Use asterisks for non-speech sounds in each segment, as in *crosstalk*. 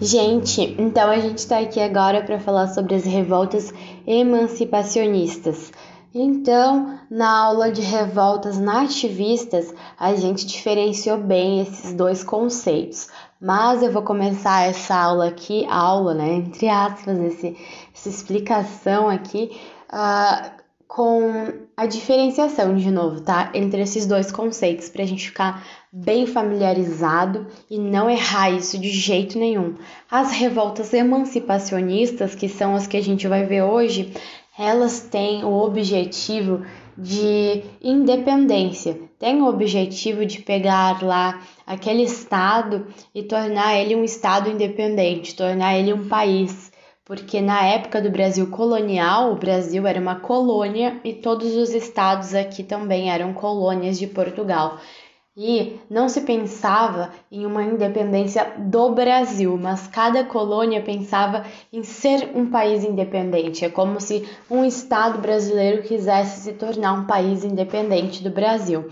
Gente, então a gente está aqui agora para falar sobre as revoltas emancipacionistas. Então, na aula de revoltas nativistas, a gente diferenciou bem esses dois conceitos. Mas eu vou começar essa aula aqui, aula, né, entre aspas, esse, essa explicação aqui, uh, com a diferenciação de novo, tá? Entre esses dois conceitos, para a gente ficar bem familiarizado e não errar isso de jeito nenhum. As revoltas emancipacionistas, que são as que a gente vai ver hoje, elas têm o objetivo de independência, têm o objetivo de pegar lá aquele estado e tornar ele um estado independente, tornar ele um país porque na época do Brasil colonial, o Brasil era uma colônia e todos os estados aqui também eram colônias de Portugal. E não se pensava em uma independência do Brasil, mas cada colônia pensava em ser um país independente. É como se um estado brasileiro quisesse se tornar um país independente do Brasil.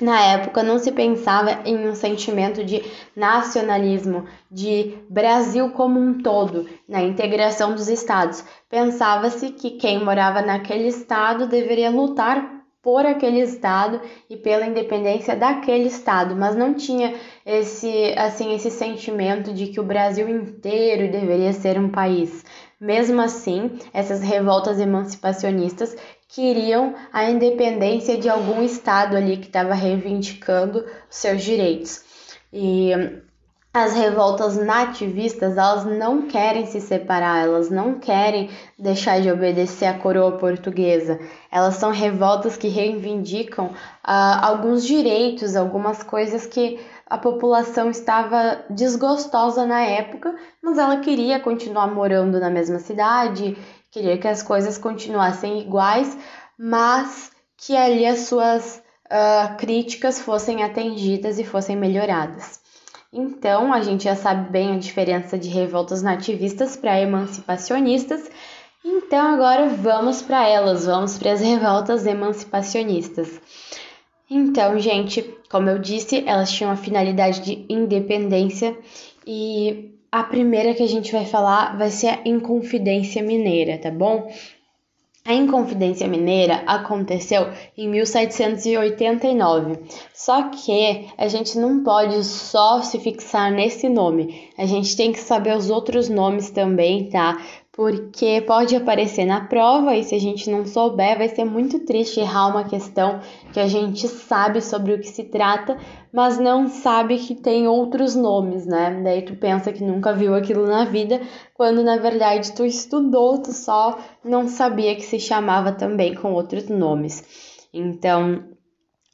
Na época não se pensava em um sentimento de nacionalismo, de Brasil como um todo, na integração dos estados. Pensava-se que quem morava naquele estado deveria lutar por aquele estado e pela independência daquele estado, mas não tinha esse assim esse sentimento de que o Brasil inteiro deveria ser um país. Mesmo assim, essas revoltas emancipacionistas queriam a independência de algum estado ali que estava reivindicando seus direitos. E as revoltas nativistas, elas não querem se separar, elas não querem deixar de obedecer à coroa portuguesa. Elas são revoltas que reivindicam uh, alguns direitos, algumas coisas que a população estava desgostosa na época, mas ela queria continuar morando na mesma cidade, queria que as coisas continuassem iguais, mas que ali as suas uh, críticas fossem atendidas e fossem melhoradas. Então, a gente já sabe bem a diferença de revoltas nativistas para emancipacionistas. Então, agora vamos para elas, vamos para as revoltas emancipacionistas. Então, gente, como eu disse, elas tinham a finalidade de independência e a primeira que a gente vai falar vai ser a Inconfidência Mineira, tá bom? A Inconfidência Mineira aconteceu em 1789. Só que a gente não pode só se fixar nesse nome. A gente tem que saber os outros nomes também, tá? Porque pode aparecer na prova e se a gente não souber, vai ser muito triste errar uma questão que a gente sabe sobre o que se trata, mas não sabe que tem outros nomes, né? Daí tu pensa que nunca viu aquilo na vida, quando na verdade tu estudou, tu só não sabia que se chamava também com outros nomes. Então,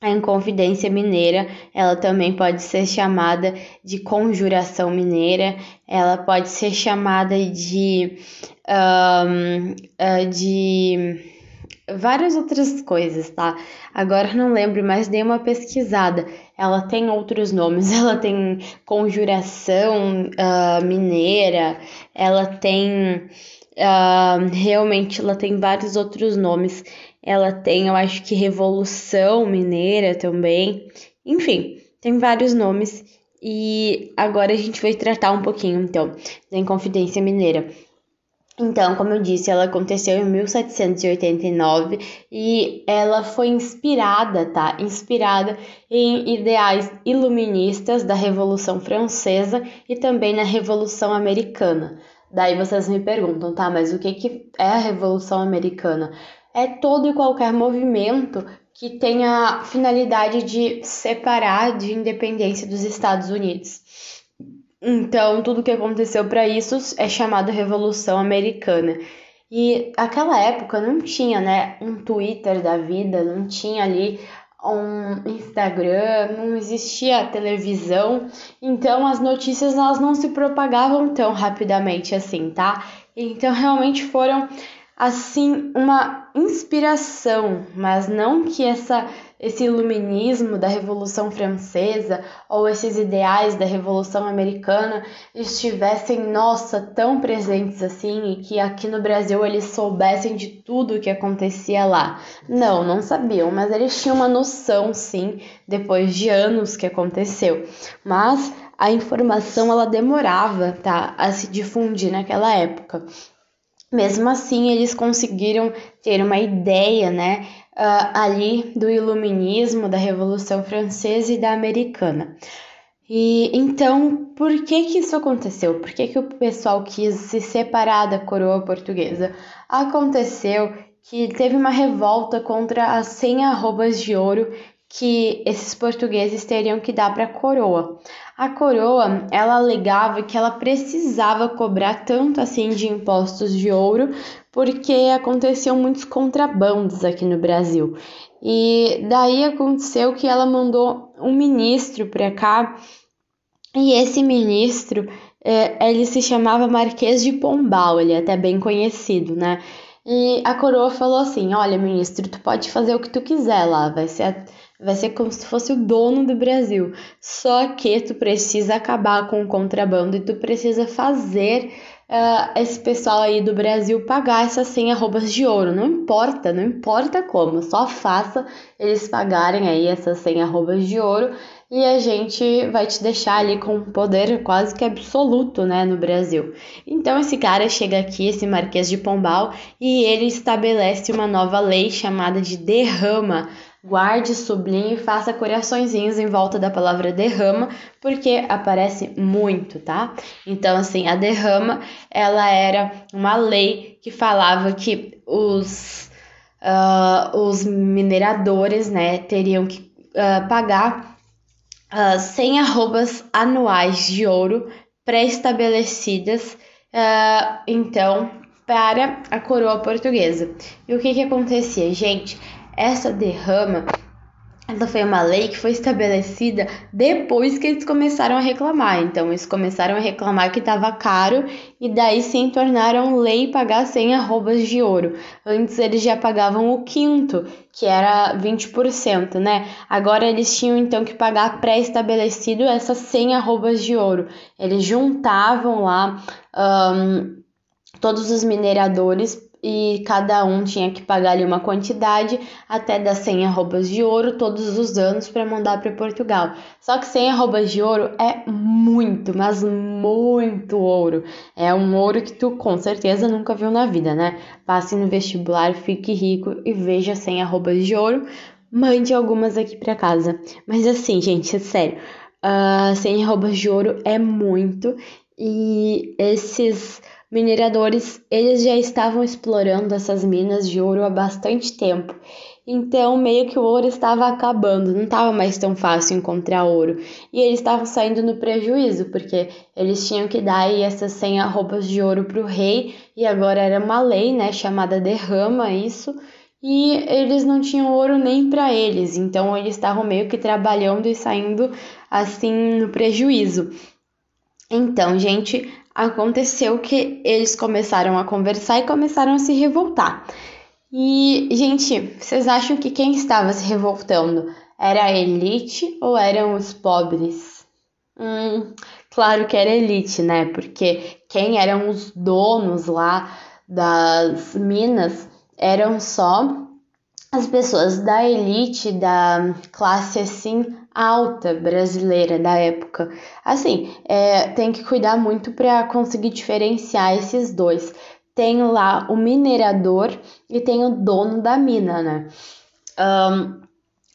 a Inconfidência Mineira, ela também pode ser chamada de Conjuração Mineira, ela pode ser chamada de, um, uh, de várias outras coisas, tá? Agora não lembro, mas dei uma pesquisada. Ela tem outros nomes, *laughs* ela tem Conjuração uh, Mineira, ela tem. Uh, realmente, ela tem vários outros nomes ela tem, eu acho que Revolução Mineira também. Enfim, tem vários nomes. E agora a gente vai tratar um pouquinho, então, da Inconfidência Mineira. Então, como eu disse, ela aconteceu em 1789 e ela foi inspirada, tá? Inspirada em ideais iluministas da Revolução Francesa e também na Revolução Americana. Daí vocês me perguntam, tá? Mas o que, que é a Revolução Americana? É todo e qualquer movimento que tenha finalidade de separar de independência dos Estados Unidos. Então, tudo que aconteceu para isso é chamado Revolução Americana. E aquela época não tinha, né, um Twitter da vida, não tinha ali um Instagram, não existia televisão, então as notícias elas não se propagavam tão rapidamente assim, tá? Então realmente foram assim uma inspiração, mas não que essa esse iluminismo da Revolução Francesa ou esses ideais da Revolução Americana estivessem, nossa, tão presentes assim e que aqui no Brasil eles soubessem de tudo o que acontecia lá. Não, não sabiam, mas eles tinham uma noção, sim, depois de anos que aconteceu. Mas a informação ela demorava, tá, a se difundir naquela época. Mesmo assim, eles conseguiram ter uma ideia, né, uh, ali do iluminismo, da Revolução Francesa e da Americana. E então, por que que isso aconteceu? Por que que o pessoal quis se separar da coroa portuguesa? Aconteceu que teve uma revolta contra as 100 arrobas de ouro que esses portugueses teriam que dar para a coroa. A coroa, ela alegava que ela precisava cobrar tanto assim de impostos de ouro, porque aconteciam muitos contrabandos aqui no Brasil. E daí aconteceu que ela mandou um ministro para cá, e esse ministro, é, ele se chamava Marquês de Pombal, ele é até bem conhecido, né? E a coroa falou assim: Olha, ministro, tu pode fazer o que tu quiser lá, vai ser, vai ser como se fosse o dono do Brasil. Só que tu precisa acabar com o contrabando e tu precisa fazer uh, esse pessoal aí do Brasil pagar essas 100 arrobas de ouro. Não importa, não importa como, só faça eles pagarem aí essas 100 arrobas de ouro e a gente vai te deixar ali com um poder quase que absoluto, né, no Brasil. Então esse cara chega aqui, esse Marquês de Pombal, e ele estabelece uma nova lei chamada de derrama. Guarde, sublinhe e faça coraçõezinhos em volta da palavra derrama, porque aparece muito, tá? Então, assim, a derrama, ela era uma lei que falava que os, uh, os mineradores, né, teriam que uh, pagar uh, 100 arrobas anuais de ouro pré-estabelecidas, uh, então, para a coroa portuguesa. E o que, que acontecia, gente? Essa derrama essa foi uma lei que foi estabelecida depois que eles começaram a reclamar. Então, eles começaram a reclamar que estava caro e daí sim tornaram lei pagar 100 arrobas de ouro. Antes eles já pagavam o quinto, que era 20%, né? Agora eles tinham então que pagar pré-estabelecido essas 100 arrobas de ouro. Eles juntavam lá um, todos os mineradores e cada um tinha que pagar ali uma quantidade até das 100 arrobas de ouro todos os anos para mandar para Portugal. Só que 100 arrobas de ouro é muito, mas muito ouro. É um ouro que tu com certeza nunca viu na vida, né? Passe no vestibular, fique rico e veja 100 arrobas de ouro. Mande algumas aqui para casa. Mas assim, gente, é sério. Uh, 100 arrobas de ouro é muito e esses mineradores eles já estavam explorando essas minas de ouro há bastante tempo. Então, meio que o ouro estava acabando, não estava mais tão fácil encontrar ouro. E eles estavam saindo no prejuízo, porque eles tinham que dar aí essas 100 arrobas de ouro para o rei, e agora era uma lei, né, chamada derrama isso, e eles não tinham ouro nem para eles, então eles estavam meio que trabalhando e saindo assim no prejuízo. Então, gente, aconteceu que eles começaram a conversar e começaram a se revoltar. E, gente, vocês acham que quem estava se revoltando era a elite ou eram os pobres? Hum, claro que era elite, né? Porque quem eram os donos lá das minas eram só as pessoas da elite, da classe assim alta brasileira da época. Assim, é, tem que cuidar muito para conseguir diferenciar esses dois. Tem lá o minerador e tem o dono da mina, né? Um,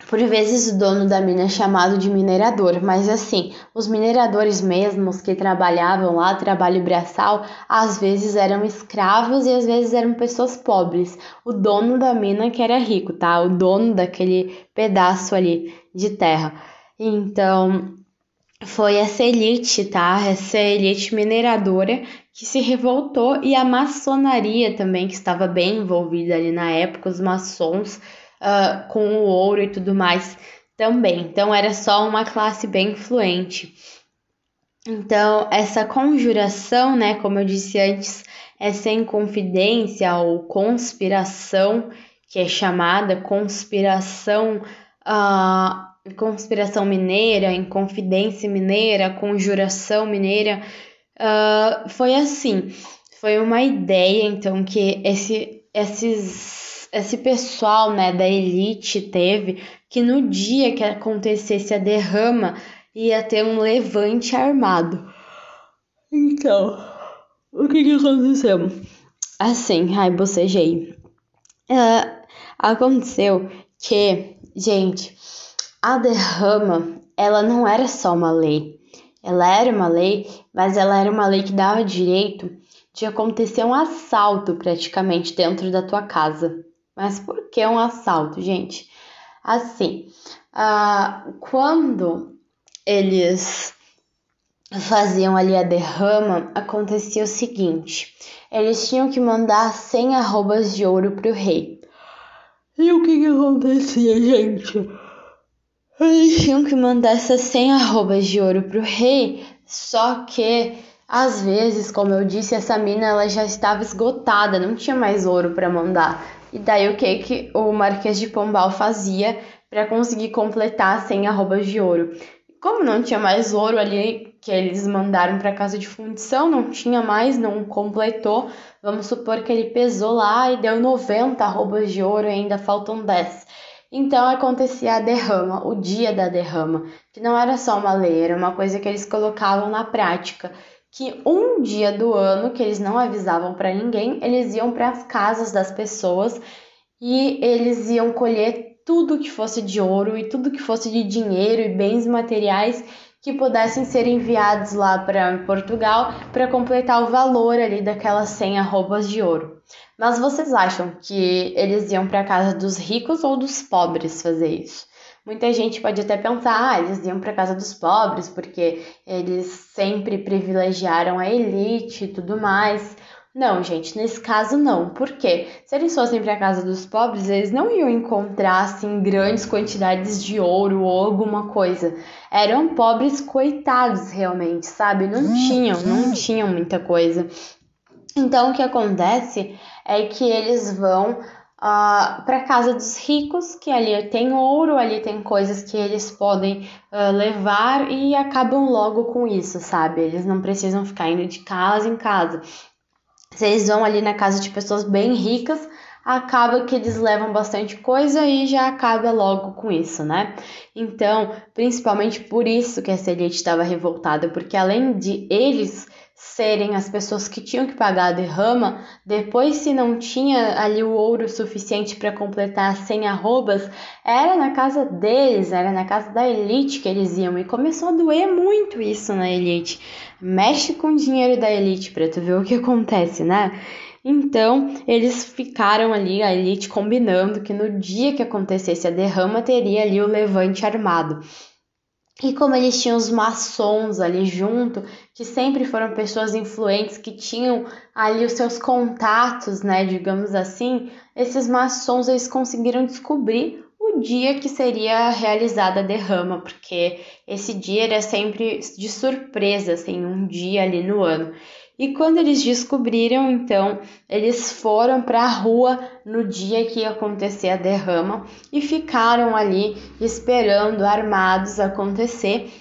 por vezes o dono da mina é chamado de minerador, mas assim, os mineradores mesmos que trabalhavam lá, trabalho braçal, às vezes eram escravos e às vezes eram pessoas pobres. O dono da mina que era rico, tá? O dono daquele pedaço ali de terra. Então, foi essa elite, tá? Essa elite mineradora que se revoltou e a maçonaria também, que estava bem envolvida ali na época, os maçons uh, com o ouro e tudo mais também. Então era só uma classe bem influente. Então, essa conjuração, né, como eu disse antes, é sem confidência ou conspiração, que é chamada conspiração, uh, conspiração mineira, inconfidência mineira, conjuração mineira, uh, foi assim. Foi uma ideia, então, que esse, esses esse pessoal né, da elite teve que no dia que acontecesse a derrama ia ter um levante armado. Então, o que que aconteceu? Assim, ai, bocejei. Uh, aconteceu que, gente, a derrama, ela não era só uma lei. Ela era uma lei, mas ela era uma lei que dava direito de acontecer um assalto praticamente dentro da tua casa. Mas por que um assalto, gente? Assim, uh, quando eles faziam ali a derrama, acontecia o seguinte: eles tinham que mandar 100 arrobas de ouro para o rei. E o que, que acontecia, gente? Tinham que mandar essas 100 arrobas de ouro para o rei, só que às vezes, como eu disse, essa mina ela já estava esgotada, não tinha mais ouro para mandar. E daí o que que o Marquês de Pombal fazia para conseguir completar 100 arrobas de ouro? Como não tinha mais ouro ali que eles mandaram para casa de fundição, não tinha mais, não completou. Vamos supor que ele pesou lá e deu 90 arrobas de ouro e ainda faltam 10. Então acontecia a derrama, o dia da derrama, que não era só uma lei, era uma coisa que eles colocavam na prática que um dia do ano, que eles não avisavam para ninguém, eles iam para as casas das pessoas e eles iam colher tudo que fosse de ouro e tudo que fosse de dinheiro e bens materiais que pudessem ser enviados lá para Portugal para completar o valor ali daquelas 100 arrobas de ouro. Mas vocês acham que eles iam para casa dos ricos ou dos pobres fazer isso? Muita gente pode até pensar, ah, eles iam para casa dos pobres porque eles sempre privilegiaram a elite e tudo mais. Não, gente, nesse caso não. Por quê? Se eles fossem para casa dos pobres, eles não iam encontrar assim grandes quantidades de ouro ou alguma coisa. Eram pobres coitados realmente, sabe? Não tinham, não tinham muita coisa. Então o que acontece é que eles vão uh, ah, para casa dos ricos, que ali tem ouro, ali tem coisas que eles podem uh, levar e acabam logo com isso, sabe? Eles não precisam ficar indo de casa em casa. Eles vão ali na casa de pessoas bem ricas, acaba que eles levam bastante coisa e já acaba logo com isso, né? Então, principalmente por isso que essa elite estava revoltada, porque além de eles serem as pessoas que tinham que pagar a derrama, depois se não tinha ali o ouro suficiente para completar as 100 arrobas, era na casa deles, era na casa da elite que eles iam e começou a doer muito isso na elite. Mexe com o dinheiro da elite para tu ver o que acontece, né? Então, eles ficaram ali, a elite, combinando que no dia que acontecesse a derrama teria ali o levante armado. E como eles tinham os maçons ali junto, que sempre foram pessoas influentes que tinham ali os seus contatos, né, digamos assim, esses maçons eles conseguiram descobrir o dia que seria realizada a derrama, porque esse dia era sempre de surpresa, assim, um dia ali no ano. E quando eles descobriram, então, eles foram para a rua no dia que ia acontecer a derrama e ficaram ali esperando armados acontecer.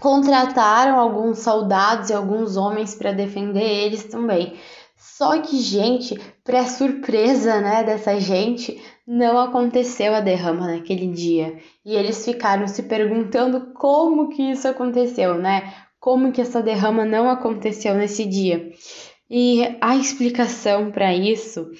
Contrataram alguns soldados e alguns homens para defender eles também. Só que, gente, para surpresa, né, dessa gente, não aconteceu a derrama naquele dia. E eles ficaram se perguntando como que isso aconteceu, né? Como que essa derrama não aconteceu nesse dia. E a explicação para isso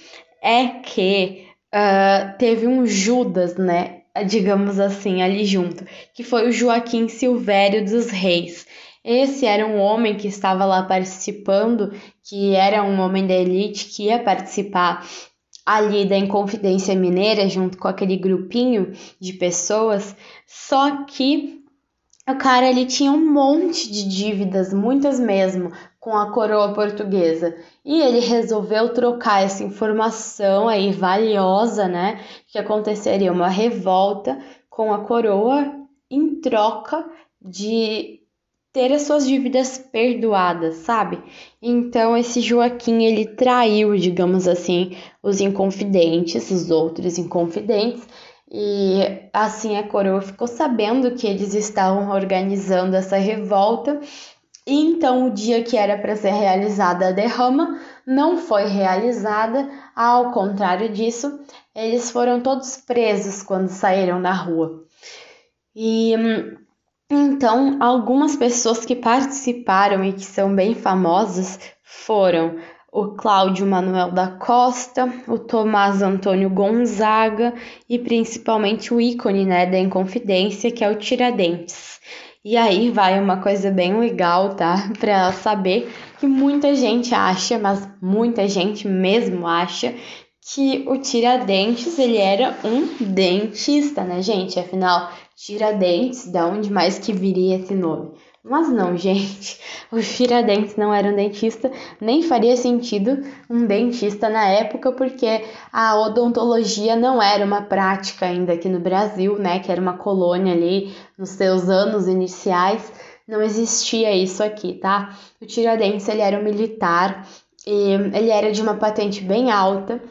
é que uh, teve um Judas, né? Digamos assim, ali junto, que foi o Joaquim Silvério dos Reis. Esse era um homem que estava lá participando, que era um homem da elite que ia participar ali da Inconfidência Mineira, junto com aquele grupinho de pessoas, só que o cara ele tinha um monte de dívidas, muitas mesmo, com a coroa portuguesa. E ele resolveu trocar essa informação aí valiosa, né? Que aconteceria uma revolta com a coroa em troca de ter as suas dívidas perdoadas, sabe? Então esse Joaquim ele traiu, digamos assim, os inconfidentes, os outros inconfidentes e assim a coroa ficou sabendo que eles estavam organizando essa revolta. E então o dia que era para ser realizada a derrama não foi realizada, ao contrário disso, eles foram todos presos quando saíram na rua. E Então, algumas pessoas que participaram e que são bem famosas foram o Cláudio Manuel da Costa, o Tomás Antônio Gonzaga e principalmente o ícone né, da Inconfidência, que é o Tiradentes. E aí vai uma coisa bem legal, tá? *laughs* Para saber que muita gente acha, mas muita gente mesmo acha que o Tiradentes ele era um dentista, né, gente? Afinal, Tiradentes, da onde mais que viria esse nome? Mas não, *laughs* gente, o Tiradentes não era um dentista, nem faria sentido um dentista na época, porque a odontologia não era uma prática ainda aqui no Brasil, né? Que era uma colônia ali nos seus anos iniciais, não existia isso aqui, tá? O Tiradentes ele era um militar e ele era de uma patente bem alta,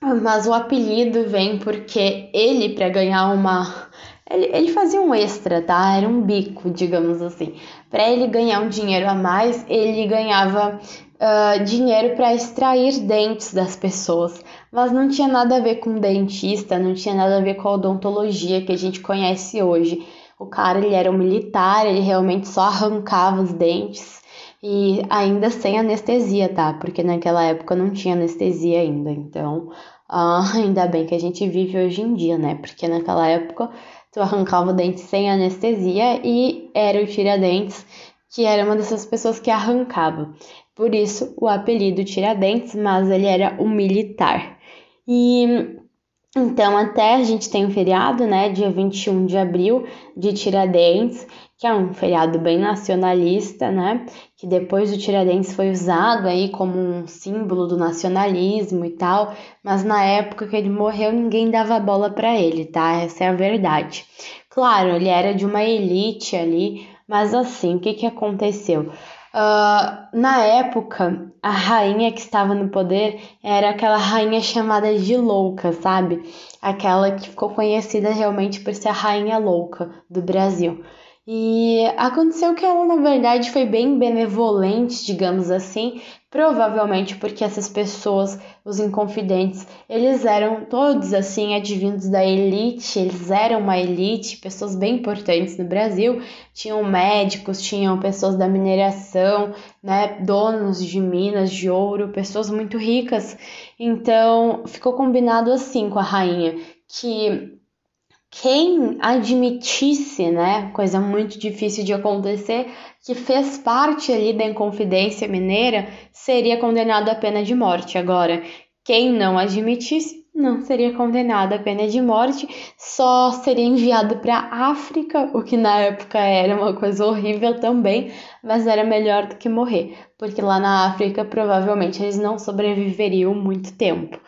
mas o apelido vem porque ele, para ganhar uma ele, ele fazia um extra, tá? Era um bico, digamos assim. Para ele ganhar um dinheiro a mais, ele ganhava uh, dinheiro para extrair dentes das pessoas. Mas não tinha nada a ver com dentista, não tinha nada a ver com a odontologia que a gente conhece hoje. O cara ele era um militar, ele realmente só arrancava os dentes e ainda sem anestesia, tá? Porque naquela época não tinha anestesia ainda. Então, uh, *laughs* ainda bem que a gente vive hoje em dia, né? Porque naquela época tu arrancava o dente sem anestesia e era o Tiradentes, que era uma dessas pessoas que arrancava. Por isso o apelido Tiradentes, mas ele era um militar. E então até a gente tem um feriado, né, dia 21 de abril de Tiradentes, que é um feriado bem nacionalista, né? Que depois o Tiradentes foi usado aí como um símbolo do nacionalismo e tal, mas na época que ele morreu ninguém dava bola para ele, tá? Essa é a verdade. Claro, ele era de uma elite ali, mas assim, o que que aconteceu? Uh, na época, a rainha que estava no poder era aquela rainha chamada de louca, sabe? Aquela que ficou conhecida realmente por ser a rainha louca do Brasil. E aconteceu que ela, na verdade, foi bem benevolente, digamos assim, provavelmente porque essas pessoas, os inconfidentes, eles eram todos assim advindos da elite, eles eram uma elite, pessoas bem importantes no Brasil, tinham médicos, tinham pessoas da mineração, né, donos de minas de ouro, pessoas muito ricas. Então, ficou combinado assim com a rainha que quem admitisse, né, coisa muito difícil de acontecer, que fez parte ali da Inconfidência Mineira, seria condenado à pena de morte. Agora, quem não admitisse, não seria condenado à pena de morte, só seria enviado para a África, o que na época era uma coisa horrível também, mas era melhor do que morrer, porque lá na África provavelmente eles não sobreviveriam muito tempo.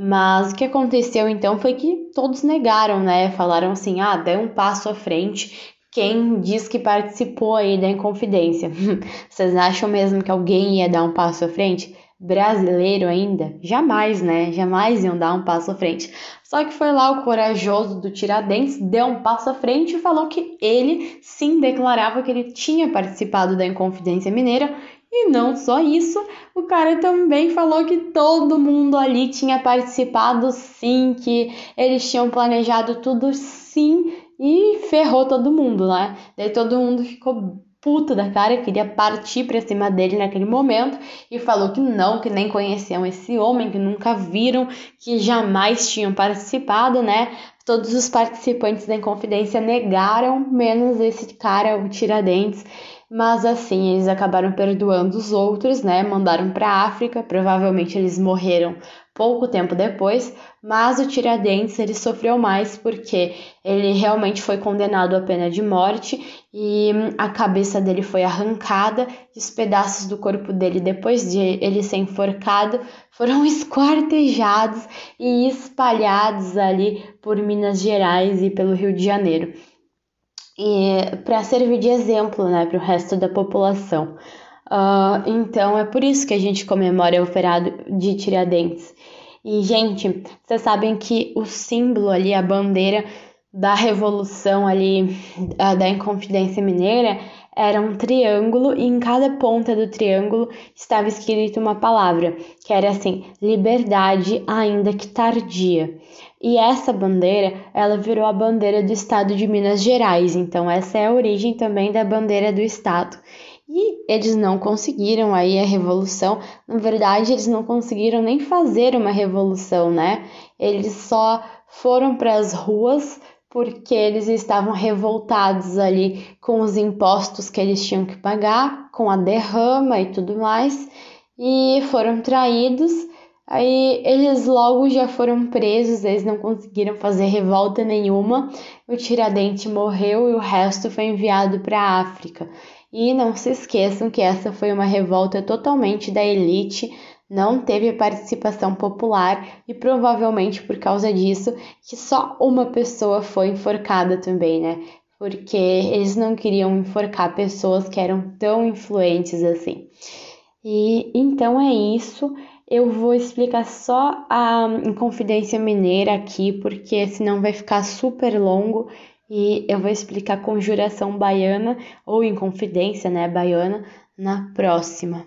Mas o que aconteceu então foi que todos negaram, né? Falaram assim: ah, dê um passo à frente. Quem diz que participou aí da Inconfidência? *laughs* Vocês acham mesmo que alguém ia dar um passo à frente? Brasileiro ainda? Jamais, né? Jamais iam dar um passo à frente. Só que foi lá o corajoso do Tiradentes, deu um passo à frente e falou que ele sim declarava que ele tinha participado da Inconfidência Mineira e não só isso, o cara também falou que todo mundo ali tinha participado sim, que eles tinham planejado tudo sim e ferrou todo mundo, né? Daí todo mundo ficou puto da cara, queria partir pra cima dele naquele momento e falou que não, que nem conheciam esse homem, que nunca viram, que jamais tinham participado, né? Todos os participantes da Inconfidência negaram, menos esse cara, o Tiradentes. Mas assim, eles acabaram perdoando os outros, né? Mandaram para a África, provavelmente eles morreram pouco tempo depois, mas o Tiradentes ele sofreu mais porque ele realmente foi condenado à pena de morte e a cabeça dele foi arrancada. E os pedaços do corpo dele, depois de ele ser enforcado, *laughs* foram esquartejados e espalhados ali por Minas Gerais e pelo Rio de Janeiro e para servir de exemplo né, para o resto da população. Uh, então é por isso que a gente comemora o feriado de Tiradentes. E, gente, vocês sabem que o símbolo ali, a bandeira da revolução ali, da Inconfidência Mineira, era um triângulo e em cada ponta do triângulo estava escrito uma palavra, que era assim: liberdade, ainda que tardia. E essa bandeira, ela virou a bandeira do estado de Minas Gerais. Então essa é a origem também da bandeira do estado. E eles não conseguiram aí a revolução. Na verdade, eles não conseguiram nem fazer uma revolução, né? Eles só foram para as ruas porque eles estavam revoltados ali com os impostos que eles tinham que pagar, com a derrama e tudo mais, e foram traídos. Aí eles logo já foram presos, eles não conseguiram fazer revolta nenhuma. O Tiradentes morreu e o resto foi enviado para a África. E não se esqueçam que essa foi uma revolta totalmente da elite não teve participação popular e provavelmente por causa disso que só uma pessoa foi enforcada também, né? Porque eles não queriam enforcar pessoas que eram tão influentes assim. E então é isso. Eu vou explicar só a Inconfidência Mineira aqui, porque senão vai ficar super longo. E eu vou explicar Conjuração Baiana ou Inconfidência, né, Baiana, na próxima.